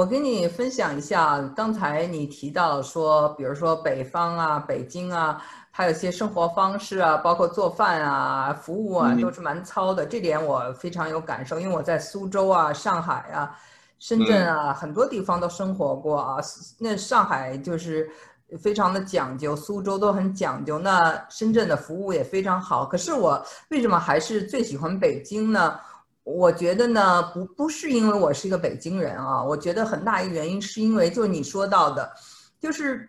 我跟你分享一下，刚才你提到说，比如说北方啊、北京啊，还有一些生活方式啊，包括做饭啊、服务啊，都是蛮糙的。这点我非常有感受，因为我在苏州啊、上海啊、深圳啊很多地方都生活过啊。那上海就是非常的讲究，苏州都很讲究，那深圳的服务也非常好。可是我为什么还是最喜欢北京呢？我觉得呢，不不是因为我是一个北京人啊，我觉得很大一个原因是因为就是你说到的，就是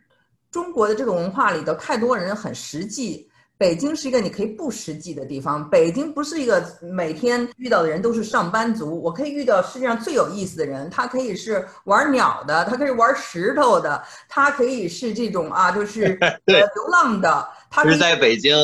中国的这个文化里头太多人很实际，北京是一个你可以不实际的地方。北京不是一个每天遇到的人都是上班族，我可以遇到世界上最有意思的人，他可以是玩鸟的，他可以玩石头的，他可以是这种啊，就是 流浪的，他是在北京。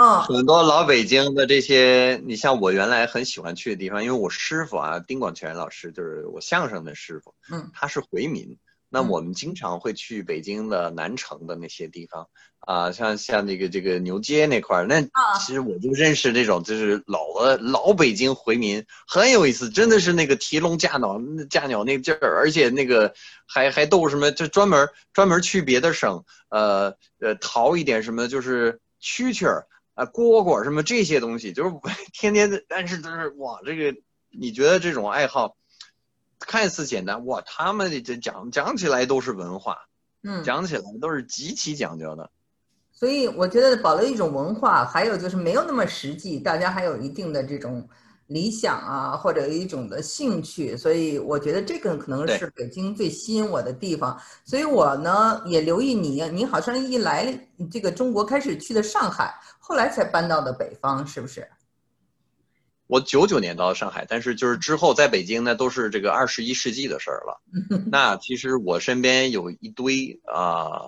嗯，很多老北京的这些，你像我原来很喜欢去的地方，因为我师傅啊，丁广泉老师就是我相声的师傅，嗯，他是回民，那我们经常会去北京的南城的那些地方啊，像像那个这个牛街那块儿，那其实我就认识这种就是老的老北京回民，很有意思，真的是那个提笼架鸟架鸟那劲儿，而且那个还还逗什么，就专门专门去别的省，呃呃淘一点什么就是蛐蛐儿。啊，蝈蝈什么这些东西，就是 天天的，但是就是哇，这个你觉得这种爱好看似简单，哇，他们这讲讲起来都是文化，嗯，讲起来都是极其讲究的。所以我觉得保留一种文化，还有就是没有那么实际，大家还有一定的这种理想啊，或者一种的兴趣，所以我觉得这个可能是北京最吸引我的地方。所以我呢也留意你，你好像一来这个中国开始去的上海。后来才搬到的北方，是不是？我九九年到上海，但是就是之后在北京呢，都是这个二十一世纪的事儿了。那其实我身边有一堆啊，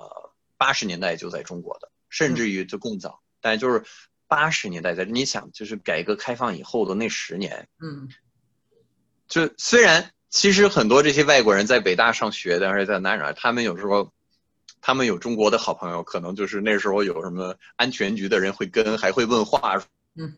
八十年代就在中国的，甚至于就更早。但就是八十年代在，你想，就是改革开放以后的那十年，嗯，就虽然其实很多这些外国人在北大上学的，还是在哪哪，他们有时候。他们有中国的好朋友，可能就是那时候有什么安全局的人会跟，还会问话。嗯，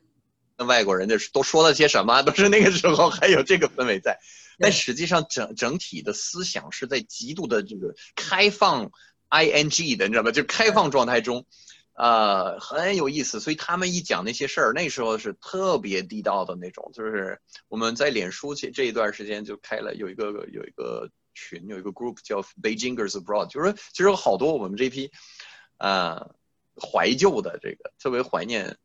那外国人的都说了些什么？都是那个时候还有这个氛围在。但实际上，整整体的思想是在极度的这个开放 ing 的，你知道吧？就开放状态中，呃，很有意思。所以他们一讲那些事儿，那时候是特别地道的那种。就是我们在脸书这这一段时间就开了有一个有一个。群有一个 group 叫 Beijingers Abroad，就是说其实有好多我们这批，呃，怀旧的这个特别怀念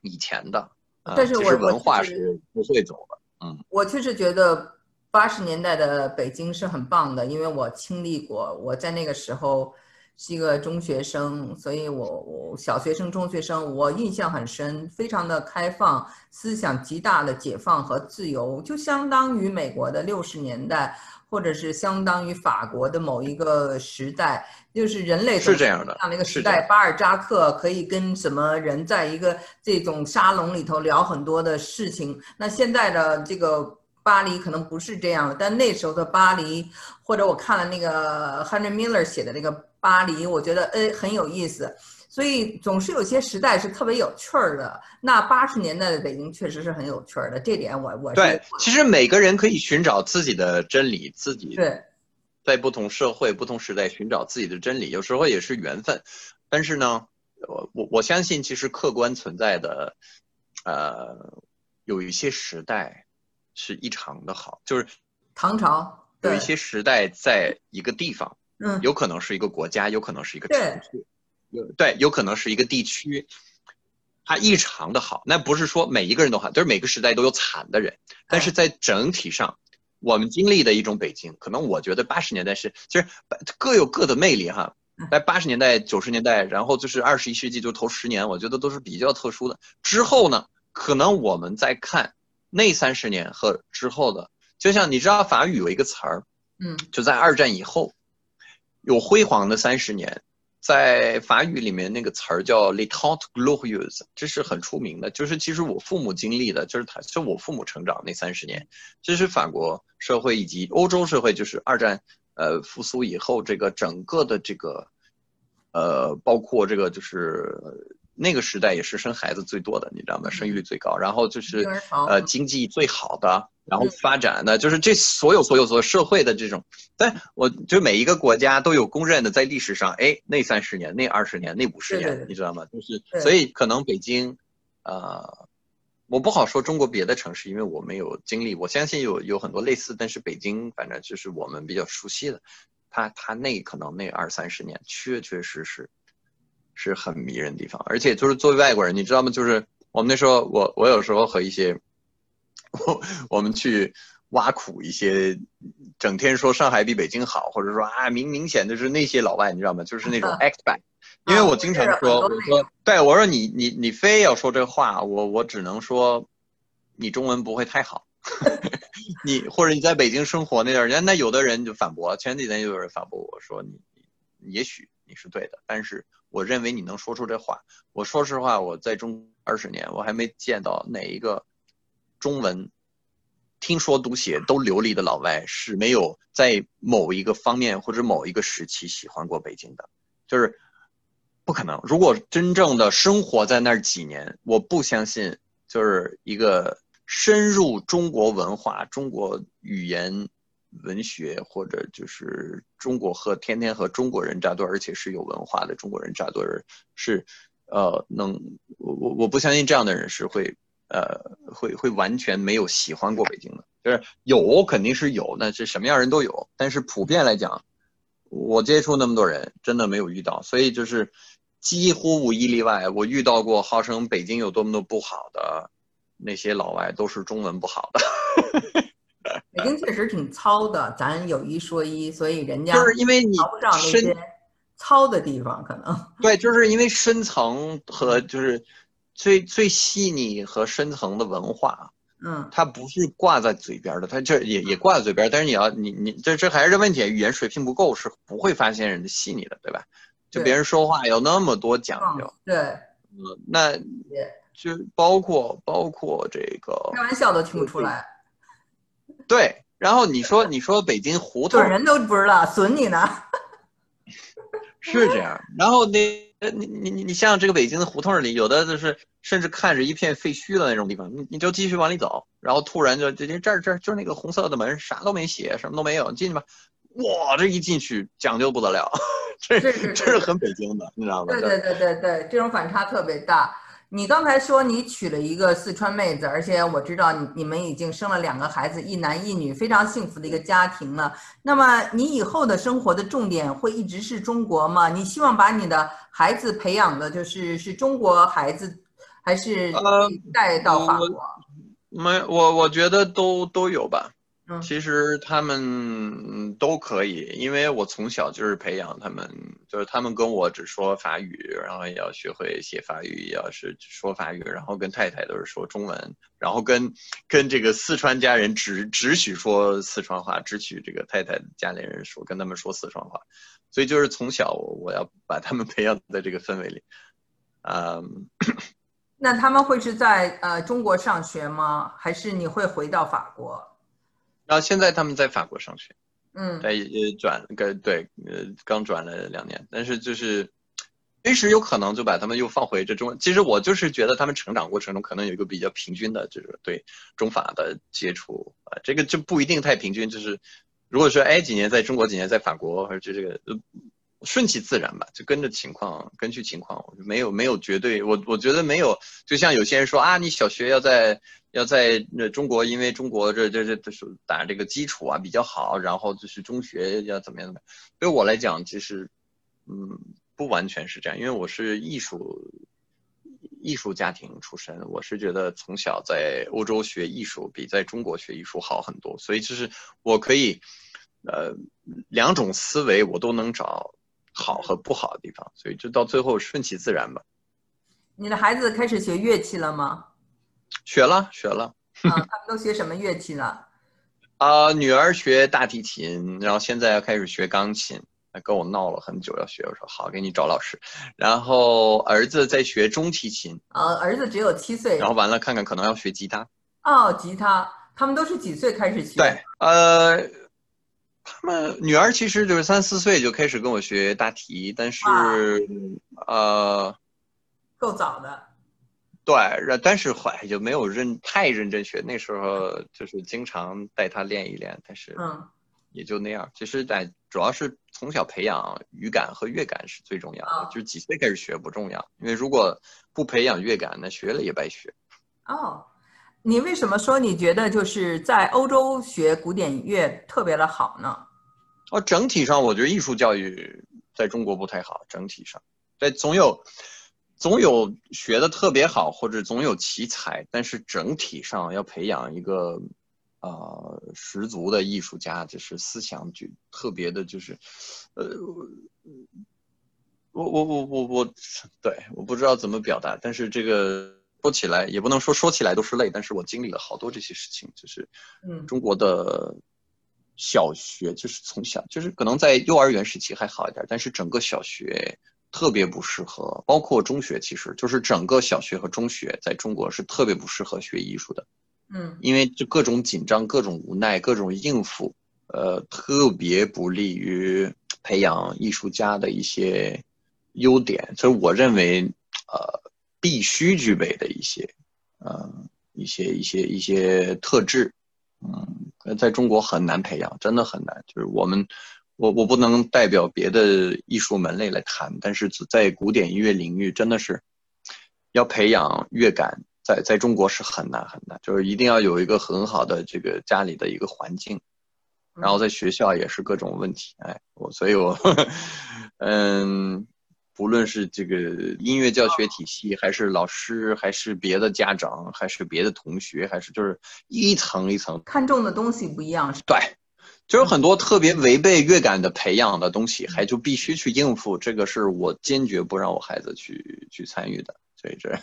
以前的，但是其实文化是不会走的。嗯，我确实觉得八十年代的北京是很棒的，因为我经历过，我在那个时候是一个中学生，所以我我小学生、中学生，我印象很深，非常的开放，思想极大的解放和自由，就相当于美国的六十年代。或者是相当于法国的某一个时代，就是人类是这样的，这样的一个时代，巴尔扎克可以跟什么人在一个这种沙龙里头聊很多的事情。那现在的这个巴黎可能不是这样的，但那时候的巴黎，或者我看了那个 Henry Miller 写的那个巴黎，我觉得诶很有意思。所以总是有些时代是特别有趣儿的。那八十年代的北京确实是很有趣儿的，这点我我对。其实每个人可以寻找自己的真理，自己对，在不同社会、不同时代寻找自己的真理，有时候也是缘分。但是呢，我我我相信，其实客观存在的，呃，有一些时代是异常的好，就是唐朝有一些时代在一个地方，嗯，有可能是一个国家，有可能是一个城市。有对，有可能是一个地区，它异常的好。那不是说每一个人都好，就是每个时代都有惨的人。但是在整体上，我们经历的一种北京，可能我觉得八十年代是，其实各有各的魅力哈。在八十年代、九十年代，然后就是二十一世纪，就头十年，我觉得都是比较特殊的。之后呢，可能我们在看那三十年和之后的，就像你知道法语有一个词儿，嗯，就在二战以后，有辉煌的三十年。在法语里面那个词儿叫 “les temps glorieux”，这是很出名的。就是其实我父母经历的，就是他就我父母成长那三十年，这是法国社会以及欧洲社会，就是二战呃复苏以后，这个整个的这个呃包括这个就是那个时代也是生孩子最多的，你知道吗？生育率最高，然后就是呃经济最好的，然后发展的，就是这所有所有所有社会的这种，但我就每一个国家都有公认的，在历史上，哎，那三十年，那二十年，那五十年，你知道吗？就是所以可能北京，呃，我不好说中国别的城市，因为我没有经历，我相信有有很多类似，但是北京反正就是我们比较熟悉的，他他那可能那二三十年确确实实。是很迷人的地方，而且就是作为外国人，你知道吗？就是我们那时候，我我有时候和一些，我我们去挖苦一些，整天说上海比北京好，或者说啊明明显的是那些老外，你知道吗？就是那种 act back，因为我经常说，我说对我说你你你非要说这话，我我只能说，你中文不会太好，你或者你在北京生活那段时间，那有的人就反驳，前几天就有人反驳我说你也许你是对的，但是。我认为你能说出这话。我说实话，我在中二十年，我还没见到哪一个中文听说读写都流利的老外是没有在某一个方面或者某一个时期喜欢过北京的，就是不可能。如果真正的生活在那儿几年，我不相信，就是一个深入中国文化、中国语言。文学或者就是中国和天天和中国人扎堆，而且是有文化的中国人扎堆儿，是，呃，能我我我不相信这样的人是会，呃，会会完全没有喜欢过北京的，就是有肯定是有，那是什么样人都有，但是普遍来讲，我接触那么多人，真的没有遇到，所以就是几乎无一例外，我遇到过号称北京有多么多不好的那些老外，都是中文不好的。北京确实挺糙的，咱有一说一，所以人家就是因为你不上那些糙的地方，可能 对，就是因为深层和就是最最细腻和深层的文化，嗯，它不是挂在嘴边的，它这也也挂在嘴边，但是你要你你这这还是这问题，语言水平不够是不会发现人的细腻的，对吧？就别人说话有那么多讲究，对，嗯，那就包括包括这个开玩笑都听不出来。对，然后你说你说北京胡同，人都不知道损你呢，是这样。然后那你你你你像这个北京的胡同里，有的就是甚至看着一片废墟的那种地方，你你就继续往里走，然后突然就这这这这就是那个红色的门，啥都没写，什么都没有，进去吧。哇，这一进去讲究不得了，这是这是很北京的，你知道吗？对对对对对，这种反差特别大。你刚才说你娶了一个四川妹子，而且我知道你你们已经生了两个孩子，一男一女，非常幸福的一个家庭了。那么你以后的生活的重点会一直是中国吗？你希望把你的孩子培养的就是是中国孩子，还是带到法国？没，我我觉得都都有吧。其实他们都可以，因为我从小就是培养他们，就是他们跟我只说法语，然后也要学会写法语，也要是说法语，然后跟太太都是说中文，然后跟跟这个四川家人只只许说四川话，只许这个太太家里人说跟他们说四川话，所以就是从小我要把他们 培养在这个氛围里，嗯，那他们会是在呃中国上学吗？还是你会回到法国？然后现在他们在法国上学，嗯，在也转个对，呃，刚转了两年，但是就是随时有可能就把他们又放回这中。其实我就是觉得他们成长过程中可能有一个比较平均的就是对中法的接触啊，这个就不一定太平均。就是如果说哎几年在中国，几年在法国，或者这个顺其自然吧，就跟着情况，根据情况，没有没有绝对。我我觉得没有，就像有些人说啊，你小学要在。要在那中国，因为中国这这这这是打这个基础啊比较好，然后就是中学要怎么样怎么样。对我来讲，其实，嗯，不完全是这样，因为我是艺术艺术家庭出身，我是觉得从小在欧洲学艺术比在中国学艺术好很多，所以就是我可以，呃，两种思维我都能找好和不好的地方，所以就到最后顺其自然吧。你的孩子开始学乐器了吗？学了学了，啊，他们都学什么乐器呢？啊，女儿学大提琴，然后现在要开始学钢琴，跟我闹了很久要学，我说好，给你找老师。然后儿子在学中提琴，啊，儿子只有七岁，然后完了看看可能要学吉他。哦，吉他，他们都是几岁开始学？对，呃，他们女儿其实就是三四岁就开始跟我学大提，但是呃。够早的。对，但是还就没有认太认真学。那时候就是经常带他练一练，但是嗯，也就那样。其实，在主要是从小培养语感和乐感是最重要的。就是几岁开始学不重要，因为如果不培养乐感，那学了也白学。哦，你为什么说你觉得就是在欧洲学古典乐特别的好呢？哦，整体上我觉得艺术教育在中国不太好。整体上，在总有。总有学的特别好，或者总有奇才，但是整体上要培养一个，呃，十足的艺术家，就是思想就特别的，就是，呃，我我我我我，对，我不知道怎么表达，但是这个说起来也不能说说起来都是泪，但是我经历了好多这些事情，就是，嗯，中国的小学就是从小就是可能在幼儿园时期还好一点，但是整个小学。特别不适合，包括中学，其实就是整个小学和中学，在中国是特别不适合学艺术的。嗯，因为就各种紧张、各种无奈、各种应付，呃，特别不利于培养艺术家的一些优点。所以我认为，呃，必须具备的一些，呃，一些一些一些特质，嗯，在中国很难培养，真的很难。就是我们。我我不能代表别的艺术门类来谈，但是在古典音乐领域，真的是要培养乐感，在在中国是很难很难，就是一定要有一个很好的这个家里的一个环境，然后在学校也是各种问题，哎，我所以我 嗯，不论是这个音乐教学体系，还是老师，还是别的家长，还是别的同学，还是就是一层一层看重的东西不一样，对。就是很多特别违背乐感的培养的东西，还就必须去应付，这个是我坚决不让我孩子去去参与的。所以这，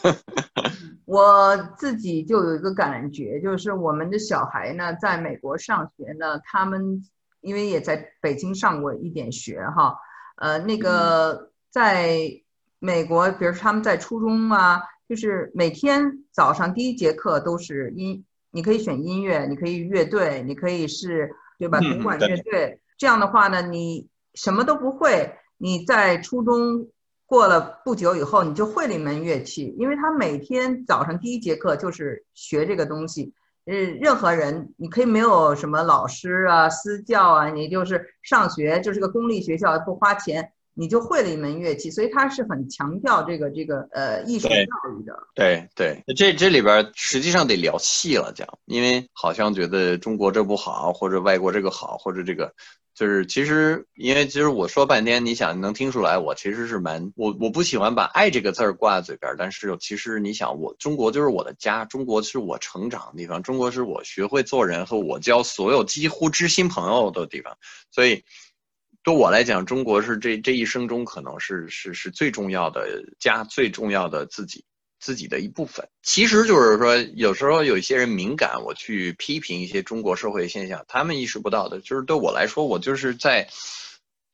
我自己就有一个感觉，就是我们的小孩呢，在美国上学呢，他们因为也在北京上过一点学哈，呃，那个在美国，比如说他们在初中啊，就是每天早上第一节课都是音，你可以选音乐，你可以乐队，你可以是。对吧？铜管乐队这样的话呢，你什么都不会，你在初中过了不久以后，你就会了一门乐器，因为他每天早上第一节课就是学这个东西。呃，任何人你可以没有什么老师啊、私教啊，你就是上学就是个公立学校，不花钱。你就会了一门乐器，所以他是很强调这个这个呃艺术教育的。对对，这这里边实际上得聊细了讲，因为好像觉得中国这不好，或者外国这个好，或者这个就是其实因为其实我说半天，你想能听出来，我其实是蛮我我不喜欢把爱这个字儿挂在嘴边，但是其实你想，我中国就是我的家，中国是我成长的地方，中国是我学会做人和我交所有几乎知心朋友的地方，所以。对我来讲，中国是这这一生中可能是是是最重要的家，最重要的自己自己的一部分。其实就是说，有时候有一些人敏感，我去批评一些中国社会现象，他们意识不到的，就是对我来说，我就是在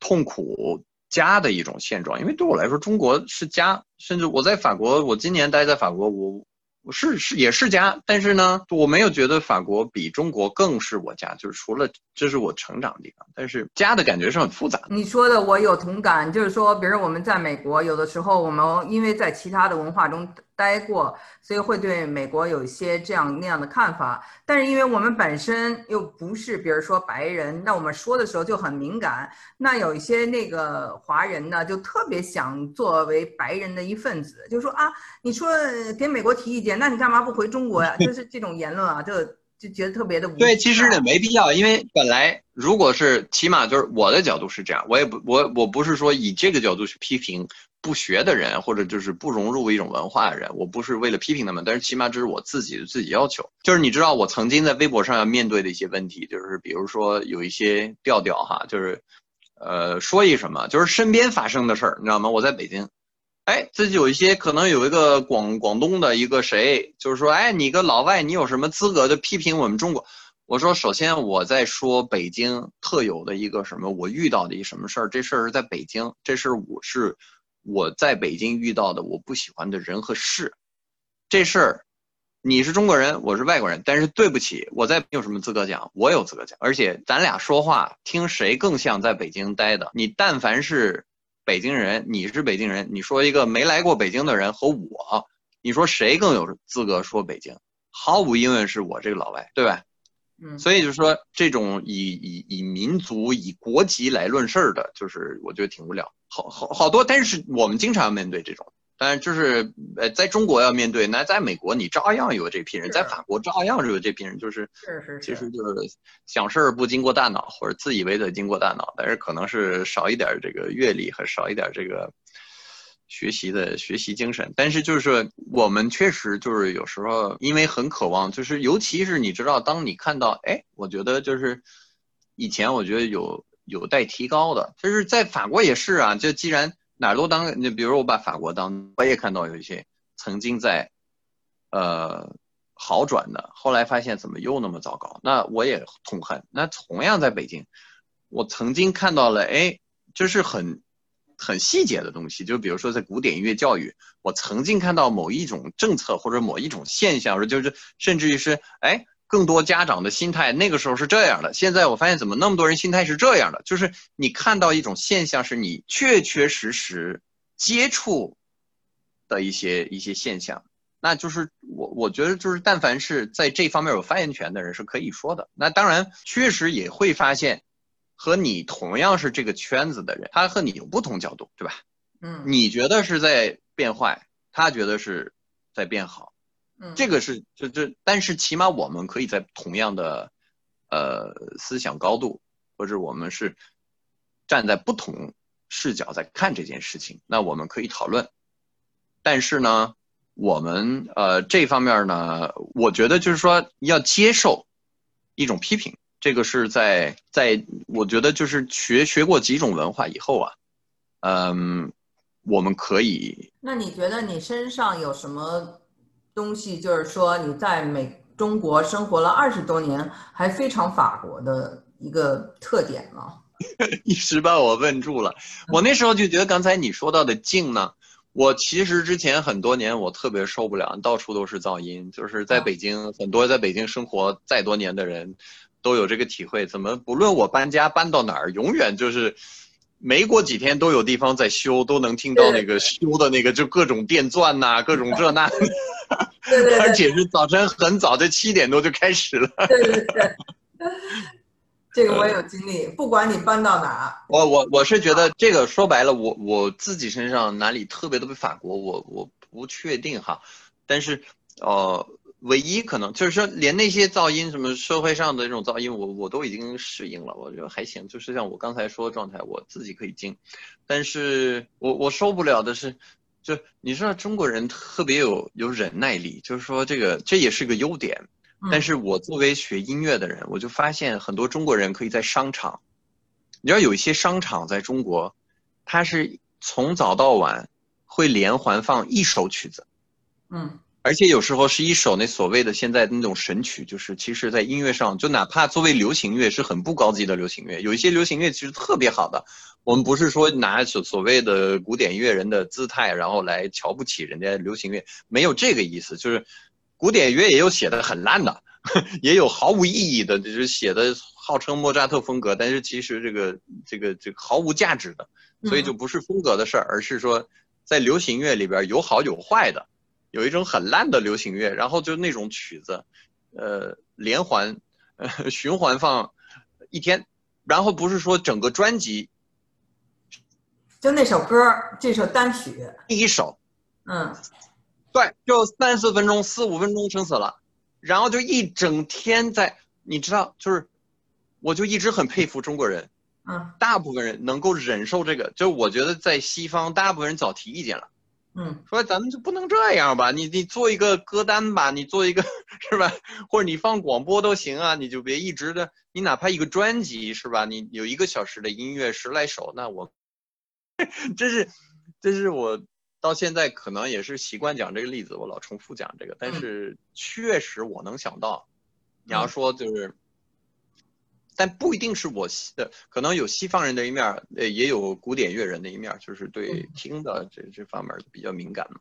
痛苦家的一种现状。因为对我来说，中国是家，甚至我在法国，我今年待在法国，我。是是也是家，但是呢，我没有觉得法国比中国更是我家，就是除了这是我成长的地方，但是家的感觉是很复杂。你说的我有同感，就是说，比如我们在美国，有的时候我们因为在其他的文化中。待过，所以会对美国有一些这样那样的看法。但是因为我们本身又不是，比如说白人，那我们说的时候就很敏感。那有一些那个华人呢，就特别想作为白人的一份子，就说啊，你说给美国提意见，那你干嘛不回中国呀？就是这种言论啊，就就觉得特别的无。对，其实也没必要，因为本来如果是起码就是我的角度是这样，我也不我我不是说以这个角度去批评。不学的人，或者就是不融入一种文化的人，我不是为了批评他们，但是起码这是我自己的自己要求。就是你知道，我曾经在微博上要面对的一些问题，就是比如说有一些调调哈，就是，呃，说一什么，就是身边发生的事儿，你知道吗？我在北京，哎，自己有一些可能有一个广广东的一个谁，就是说，哎，你个老外，你有什么资格的批评我们中国？我说，首先我在说北京特有的一个什么，我遇到的一什么事儿，这事儿是在北京，这事儿我是。我在北京遇到的我不喜欢的人和事，这事儿，你是中国人，我是外国人，但是对不起，我在有什么资格讲？我有资格讲，而且咱俩说话听谁更像在北京待的？你但凡是北京人，你是北京人，你说一个没来过北京的人和我，你说谁更有资格说北京？毫无疑问是我这个老外，对吧？嗯，所以就是说，这种以以以民族、以国籍来论事儿的，就是我觉得挺无聊。好好好多，但是我们经常面对这种。但是就是呃，在中国要面对，那在美国你照样有这批人，在法国照样是有这批人，就是是是，其实就是想事儿不经过大脑，或者自以为的经过大脑，但是可能是少一点这个阅历和少一点这个学习的学习精神。但是就是我们确实就是有时候因为很渴望，就是尤其是你知道，当你看到哎，我觉得就是以前我觉得有有待提高的，就是在法国也是啊，就既然。哪儿都当，你比如我把法国当，我也看到有一些曾经在，呃，好转的，后来发现怎么又那么糟糕，那我也痛恨。那同样在北京，我曾经看到了，哎，就是很很细节的东西，就比如说在古典音乐教育，我曾经看到某一种政策或者某一种现象，就是甚至于是，哎。更多家长的心态那个时候是这样的，现在我发现怎么那么多人心态是这样的？就是你看到一种现象，是你确确实实接触的一些一些现象，那就是我我觉得就是但凡是在这方面有发言权的人是可以说的。那当然确实也会发现，和你同样是这个圈子的人，他和你有不同角度，对吧？嗯，你觉得是在变坏，他觉得是在变好。嗯这个是就这，但是起码我们可以在同样的，呃思想高度，或者我们是站在不同视角在看这件事情，那我们可以讨论。但是呢，我们呃这方面呢，我觉得就是说要接受一种批评，这个是在在我觉得就是学学过几种文化以后啊，嗯，我们可以。那你觉得你身上有什么？东西就是说，你在美中国生活了二十多年，还非常法国的一个特点吗？一时把我问住了。我那时候就觉得，刚才你说到的静呢，我其实之前很多年我特别受不了，到处都是噪音。就是在北京，很多在北京生活再多年的人都有这个体会。怎么不论我搬家搬到哪儿，永远就是没过几天都有地方在修，都能听到那个修的那个就各种电钻呐，各种这那。对对，而且是早晨很早，就七点多就开始了。对对对，这个我有经历。不管你搬到哪，我我我是觉得这个说白了，我我自己身上哪里特别特别法国，我我不确定哈。但是呃，唯一可能就是说，连那些噪音，什么社会上的这种噪音，我我都已经适应了，我觉得还行。就是像我刚才说的状态，我自己可以静。但是我我受不了的是。就你知道中国人特别有有忍耐力，就是说这个这也是个优点。但是我作为学音乐的人，我就发现很多中国人可以在商场，你知道有一些商场在中国，它是从早到晚会连环放一首曲子，嗯，而且有时候是一首那所谓的现在那种神曲，就是其实在音乐上，就哪怕作为流行乐是很不高级的流行乐，有一些流行乐其实特别好的。我们不是说拿所所谓的古典音乐人的姿态，然后来瞧不起人家流行乐，没有这个意思。就是古典乐也有写的很烂的，也有毫无意义的，就是写的号称莫扎特风格，但是其实这个这个这个毫无价值的。所以就不是风格的事儿，而是说在流行乐里边有好有坏的，有一种很烂的流行乐，然后就那种曲子，呃，连环循环放一天，然后不是说整个专辑。就那首歌，这首单曲，第一首，嗯，对，就三四分钟、四五分钟撑死了，然后就一整天在，你知道，就是，我就一直很佩服中国人，嗯，大部分人能够忍受这个，就我觉得在西方，大部分人早提意见了，嗯，说咱们就不能这样吧，你你做一个歌单吧，你做一个是吧，或者你放广播都行啊，你就别一直的，你哪怕一个专辑是吧，你有一个小时的音乐十来首，那我。这是，这是我到现在可能也是习惯讲这个例子，我老重复讲这个。但是确实我能想到，你要说就是，但不一定是我西的，可能有西方人的一面，呃，也有古典乐人的一面，就是对听的这这方面比较敏感嘛。